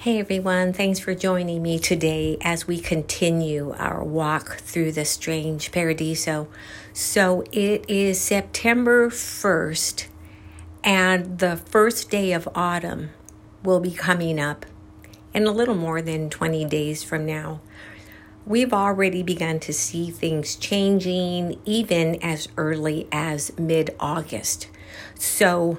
Hey everyone, thanks for joining me today as we continue our walk through the strange paradiso. So it is September 1st, and the first day of autumn will be coming up in a little more than 20 days from now. We've already begun to see things changing even as early as mid August. So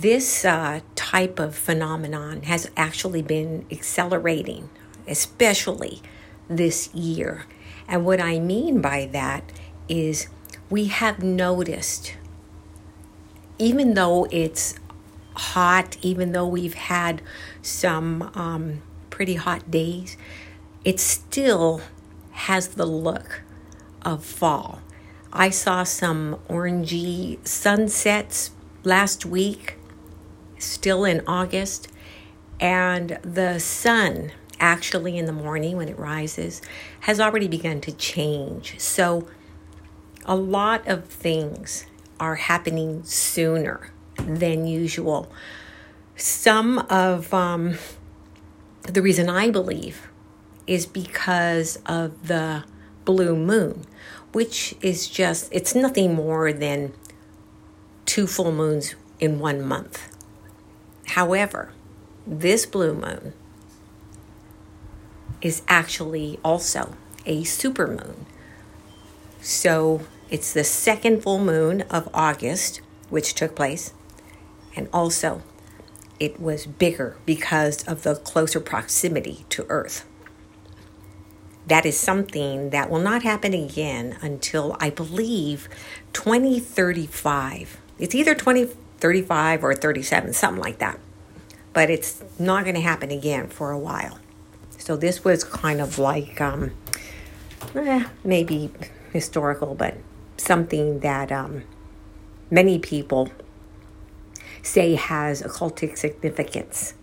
this uh, type of phenomenon has actually been accelerating, especially this year. And what I mean by that is we have noticed, even though it's hot, even though we've had some um, pretty hot days, it still has the look of fall. I saw some orangey sunsets last week still in August, and the sun actually in the morning when it rises has already begun to change. So, a lot of things are happening sooner than usual. Some of um, the reason I believe is because of the blue moon, which is just, it's nothing more than two full moons in one month. However, this blue moon is actually also a supermoon. So it's the second full moon of August, which took place, and also it was bigger because of the closer proximity to Earth. That is something that will not happen again until I believe 2035. It's either 20 35 or 37, something like that. But it's not going to happen again for a while. So this was kind of like um, eh, maybe historical, but something that um, many people say has occultic significance.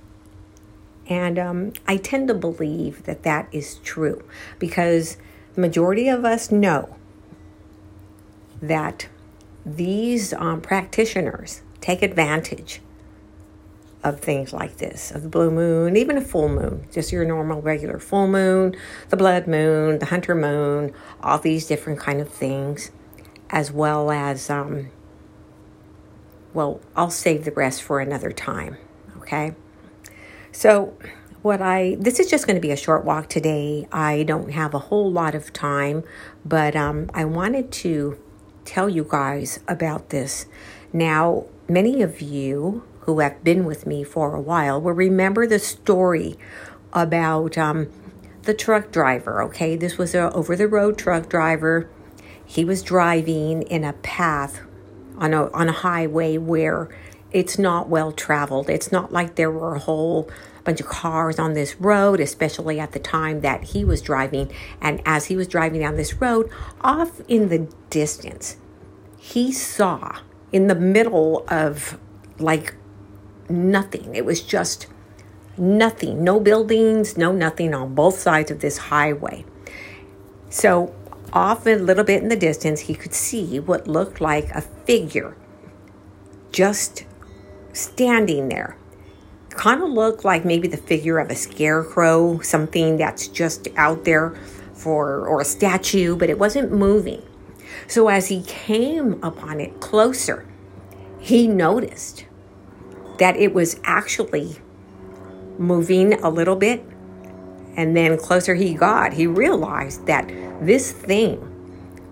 And um, I tend to believe that that is true because the majority of us know that these um, practitioners take advantage of things like this of the blue moon, even a full moon, just your normal regular full moon, the blood moon, the hunter moon, all these different kind of things, as well as um, well, I'll save the rest for another time. Okay, so what I this is just going to be a short walk today. I don't have a whole lot of time, but um, I wanted to tell you guys about this. Now, Many of you who have been with me for a while will remember the story about um, the truck driver. Okay, this was a over the road truck driver. He was driving in a path on a on a highway where it's not well traveled. It's not like there were a whole bunch of cars on this road, especially at the time that he was driving. And as he was driving down this road, off in the distance, he saw in the middle of like nothing. It was just nothing, no buildings, no nothing on both sides of this highway. So, off a little bit in the distance, he could see what looked like a figure just standing there. Kind of looked like maybe the figure of a scarecrow, something that's just out there for, or a statue, but it wasn't moving. So as he came upon it closer, he noticed that it was actually moving a little bit. And then closer he got, he realized that this thing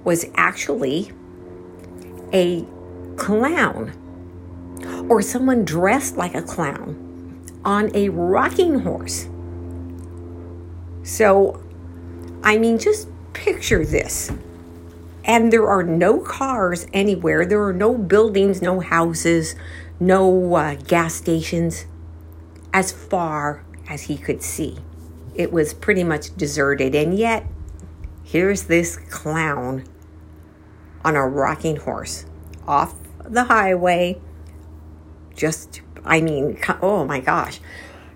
was actually a clown or someone dressed like a clown on a rocking horse. So, I mean, just picture this and there are no cars anywhere. There are no buildings, no houses, no uh, gas stations as far as he could see. It was pretty much deserted, and yet here's this clown on a rocking horse off the highway. Just, I mean, oh my gosh.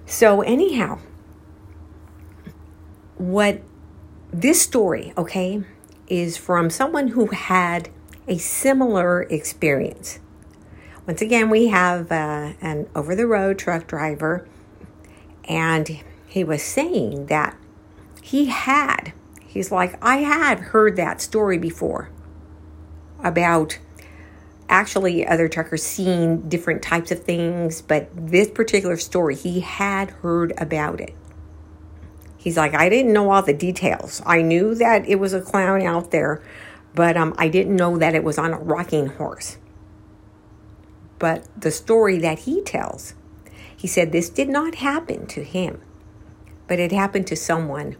So, anyhow, what this story, okay, is from someone who had a similar experience. Once again, we have uh, an over the road truck driver, and he was saying that he had, he's like, I had heard that story before about actually other truckers seeing different types of things, but this particular story, he had heard about it. He's like, I didn't know all the details. I knew that it was a clown out there, but um, I didn't know that it was on a rocking horse. But the story that he tells, he said this did not happen to him, but it happened to someone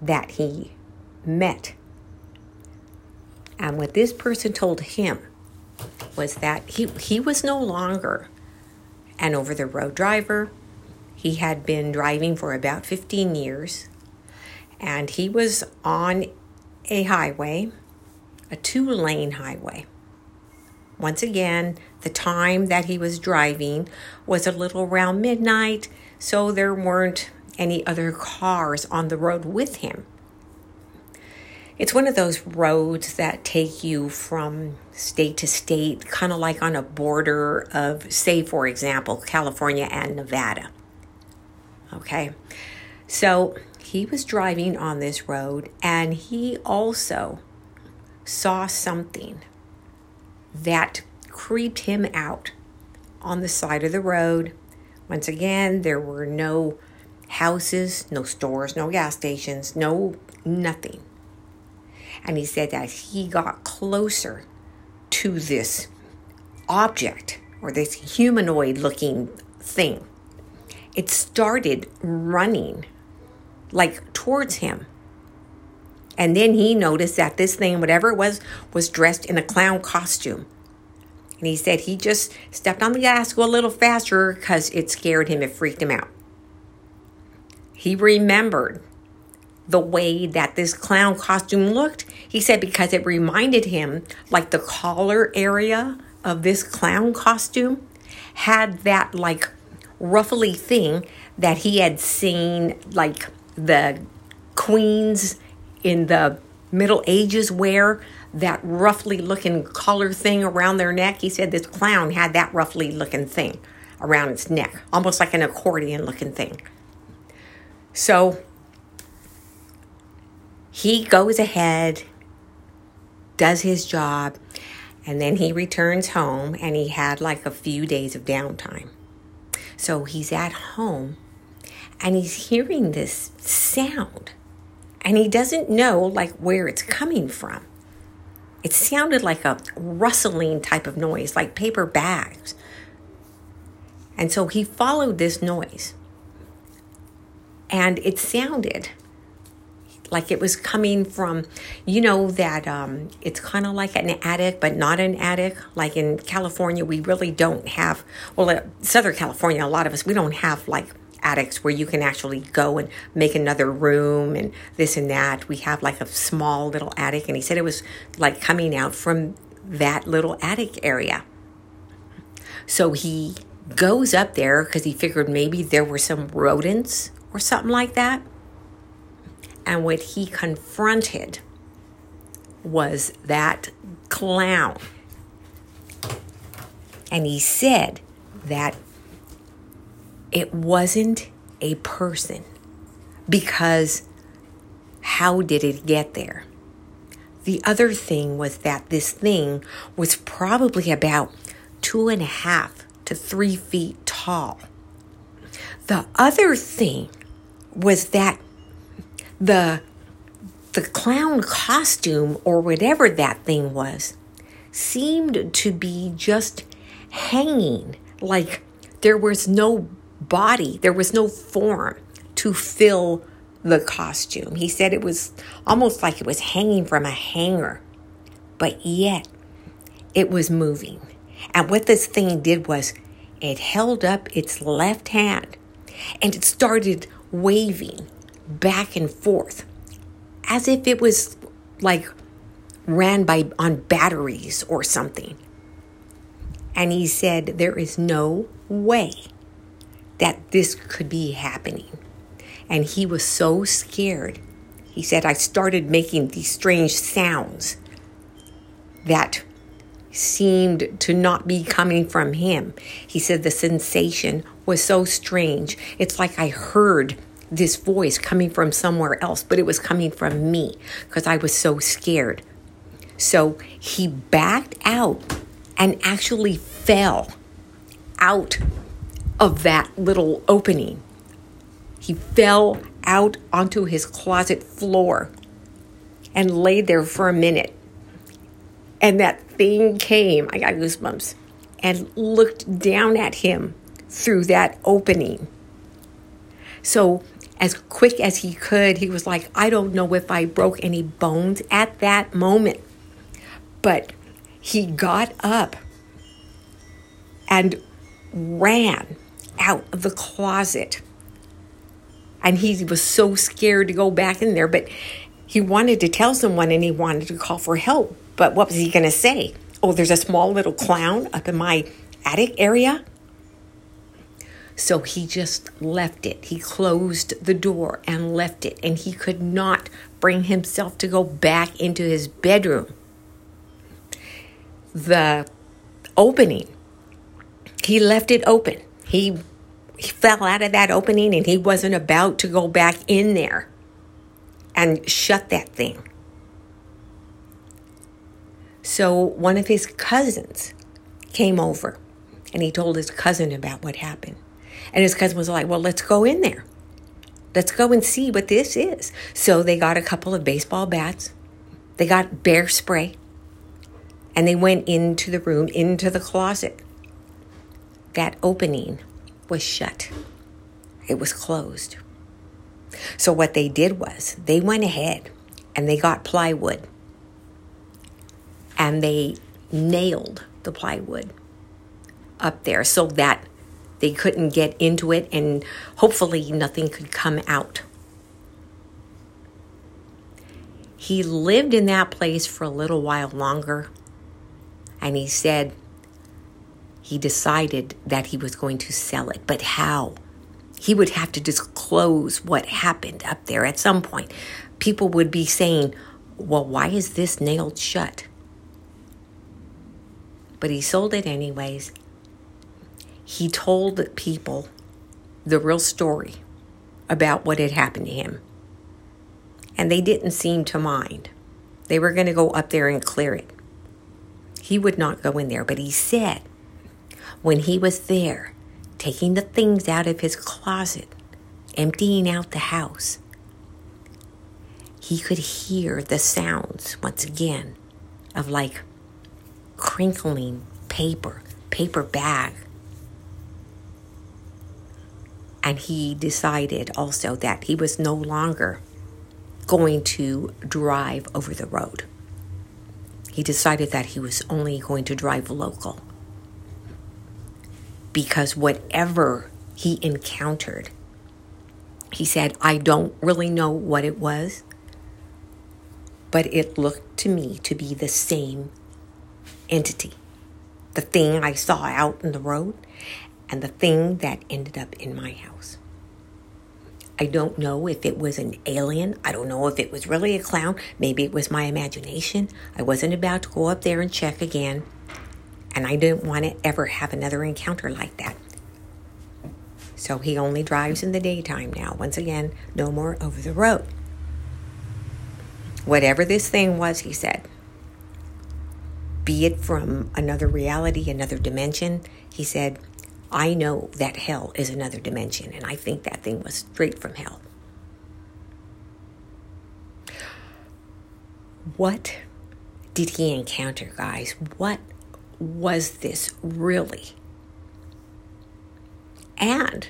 that he met. And what this person told him was that he, he was no longer an over the road driver. He had been driving for about 15 years and he was on a highway, a two lane highway. Once again, the time that he was driving was a little around midnight, so there weren't any other cars on the road with him. It's one of those roads that take you from state to state, kind of like on a border of, say, for example, California and Nevada. Okay, so he was driving on this road and he also saw something that creeped him out on the side of the road. Once again, there were no houses, no stores, no gas stations, no nothing. And he said that he got closer to this object or this humanoid looking thing. It started running like towards him. And then he noticed that this thing, whatever it was, was dressed in a clown costume. And he said he just stepped on the gas, a little faster because it scared him, it freaked him out. He remembered the way that this clown costume looked. He said because it reminded him like the collar area of this clown costume had that like ruffly thing that he had seen like the queens in the Middle Ages wear that ruffly looking collar thing around their neck. He said this clown had that ruffly looking thing around its neck, almost like an accordion looking thing. So he goes ahead, does his job, and then he returns home and he had like a few days of downtime. So he's at home and he's hearing this sound and he doesn't know like where it's coming from. It sounded like a rustling type of noise, like paper bags. And so he followed this noise. And it sounded like it was coming from, you know, that um, it's kind of like an attic, but not an attic. Like in California, we really don't have, well, Southern California, a lot of us, we don't have like attics where you can actually go and make another room and this and that. We have like a small little attic, and he said it was like coming out from that little attic area. So he goes up there because he figured maybe there were some rodents or something like that. And what he confronted was that clown. And he said that it wasn't a person because how did it get there? The other thing was that this thing was probably about two and a half to three feet tall. The other thing was that the the clown costume or whatever that thing was seemed to be just hanging like there was no body, there was no form to fill the costume. He said it was almost like it was hanging from a hanger, but yet it was moving. And what this thing did was it held up its left hand and it started waving back and forth as if it was like ran by on batteries or something. And he said, There is no way that this could be happening. And he was so scared. He said, I started making these strange sounds that seemed to not be coming from him. He said the sensation was so strange. It's like I heard this voice coming from somewhere else, but it was coming from me because I was so scared. So he backed out and actually fell out of that little opening. He fell out onto his closet floor and laid there for a minute. And that thing came, I got goosebumps, and looked down at him through that opening. So, as quick as he could, he was like, I don't know if I broke any bones at that moment. But he got up and ran out of the closet. And he was so scared to go back in there, but he wanted to tell someone and he wanted to call for help. But what was he going to say? Oh, there's a small little clown up in my attic area. So he just left it. He closed the door and left it. And he could not bring himself to go back into his bedroom. The opening, he left it open. He, he fell out of that opening and he wasn't about to go back in there and shut that thing. So one of his cousins came over and he told his cousin about what happened. And his cousin was like, Well, let's go in there. Let's go and see what this is. So they got a couple of baseball bats, they got bear spray, and they went into the room, into the closet. That opening was shut, it was closed. So what they did was they went ahead and they got plywood and they nailed the plywood up there so that they couldn't get into it and hopefully nothing could come out. He lived in that place for a little while longer and he said he decided that he was going to sell it. But how? He would have to disclose what happened up there at some point. People would be saying, Well, why is this nailed shut? But he sold it anyways he told people the real story about what had happened to him. And they didn't seem to mind. They were going to go up there and clear it. He would not go in there, but he said when he was there, taking the things out of his closet, emptying out the house, he could hear the sounds once again of like crinkling paper, paper bag and he decided also that he was no longer going to drive over the road. He decided that he was only going to drive local. Because whatever he encountered, he said, I don't really know what it was, but it looked to me to be the same entity. The thing I saw out in the road and the thing that ended up in my house. I don't know if it was an alien. I don't know if it was really a clown. Maybe it was my imagination. I wasn't about to go up there and check again. And I didn't want to ever have another encounter like that. So he only drives in the daytime now. Once again, no more over the road. Whatever this thing was, he said, be it from another reality, another dimension, he said, I know that hell is another dimension, and I think that thing was straight from hell. What did he encounter, guys? What was this really? And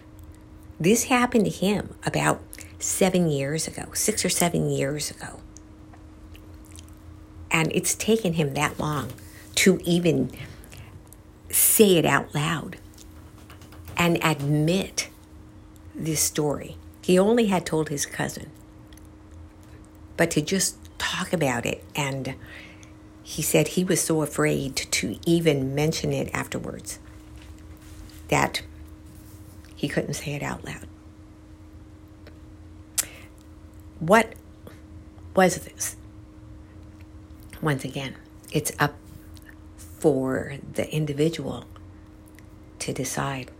this happened to him about seven years ago, six or seven years ago. And it's taken him that long to even say it out loud and admit this story. He only had told his cousin. But to just talk about it, and he said he was so afraid to even mention it afterwards that he couldn't say it out loud. What was this? Once again, it's up for the individual to decide.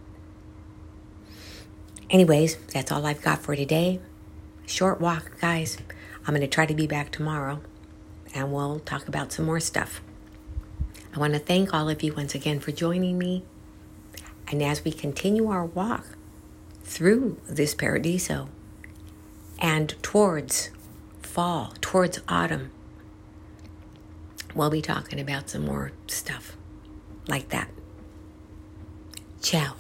Anyways, that's all I've got for today. Short walk, guys. I'm going to try to be back tomorrow and we'll talk about some more stuff. I want to thank all of you once again for joining me. And as we continue our walk through this paradiso and towards fall, towards autumn, we'll be talking about some more stuff like that. Ciao.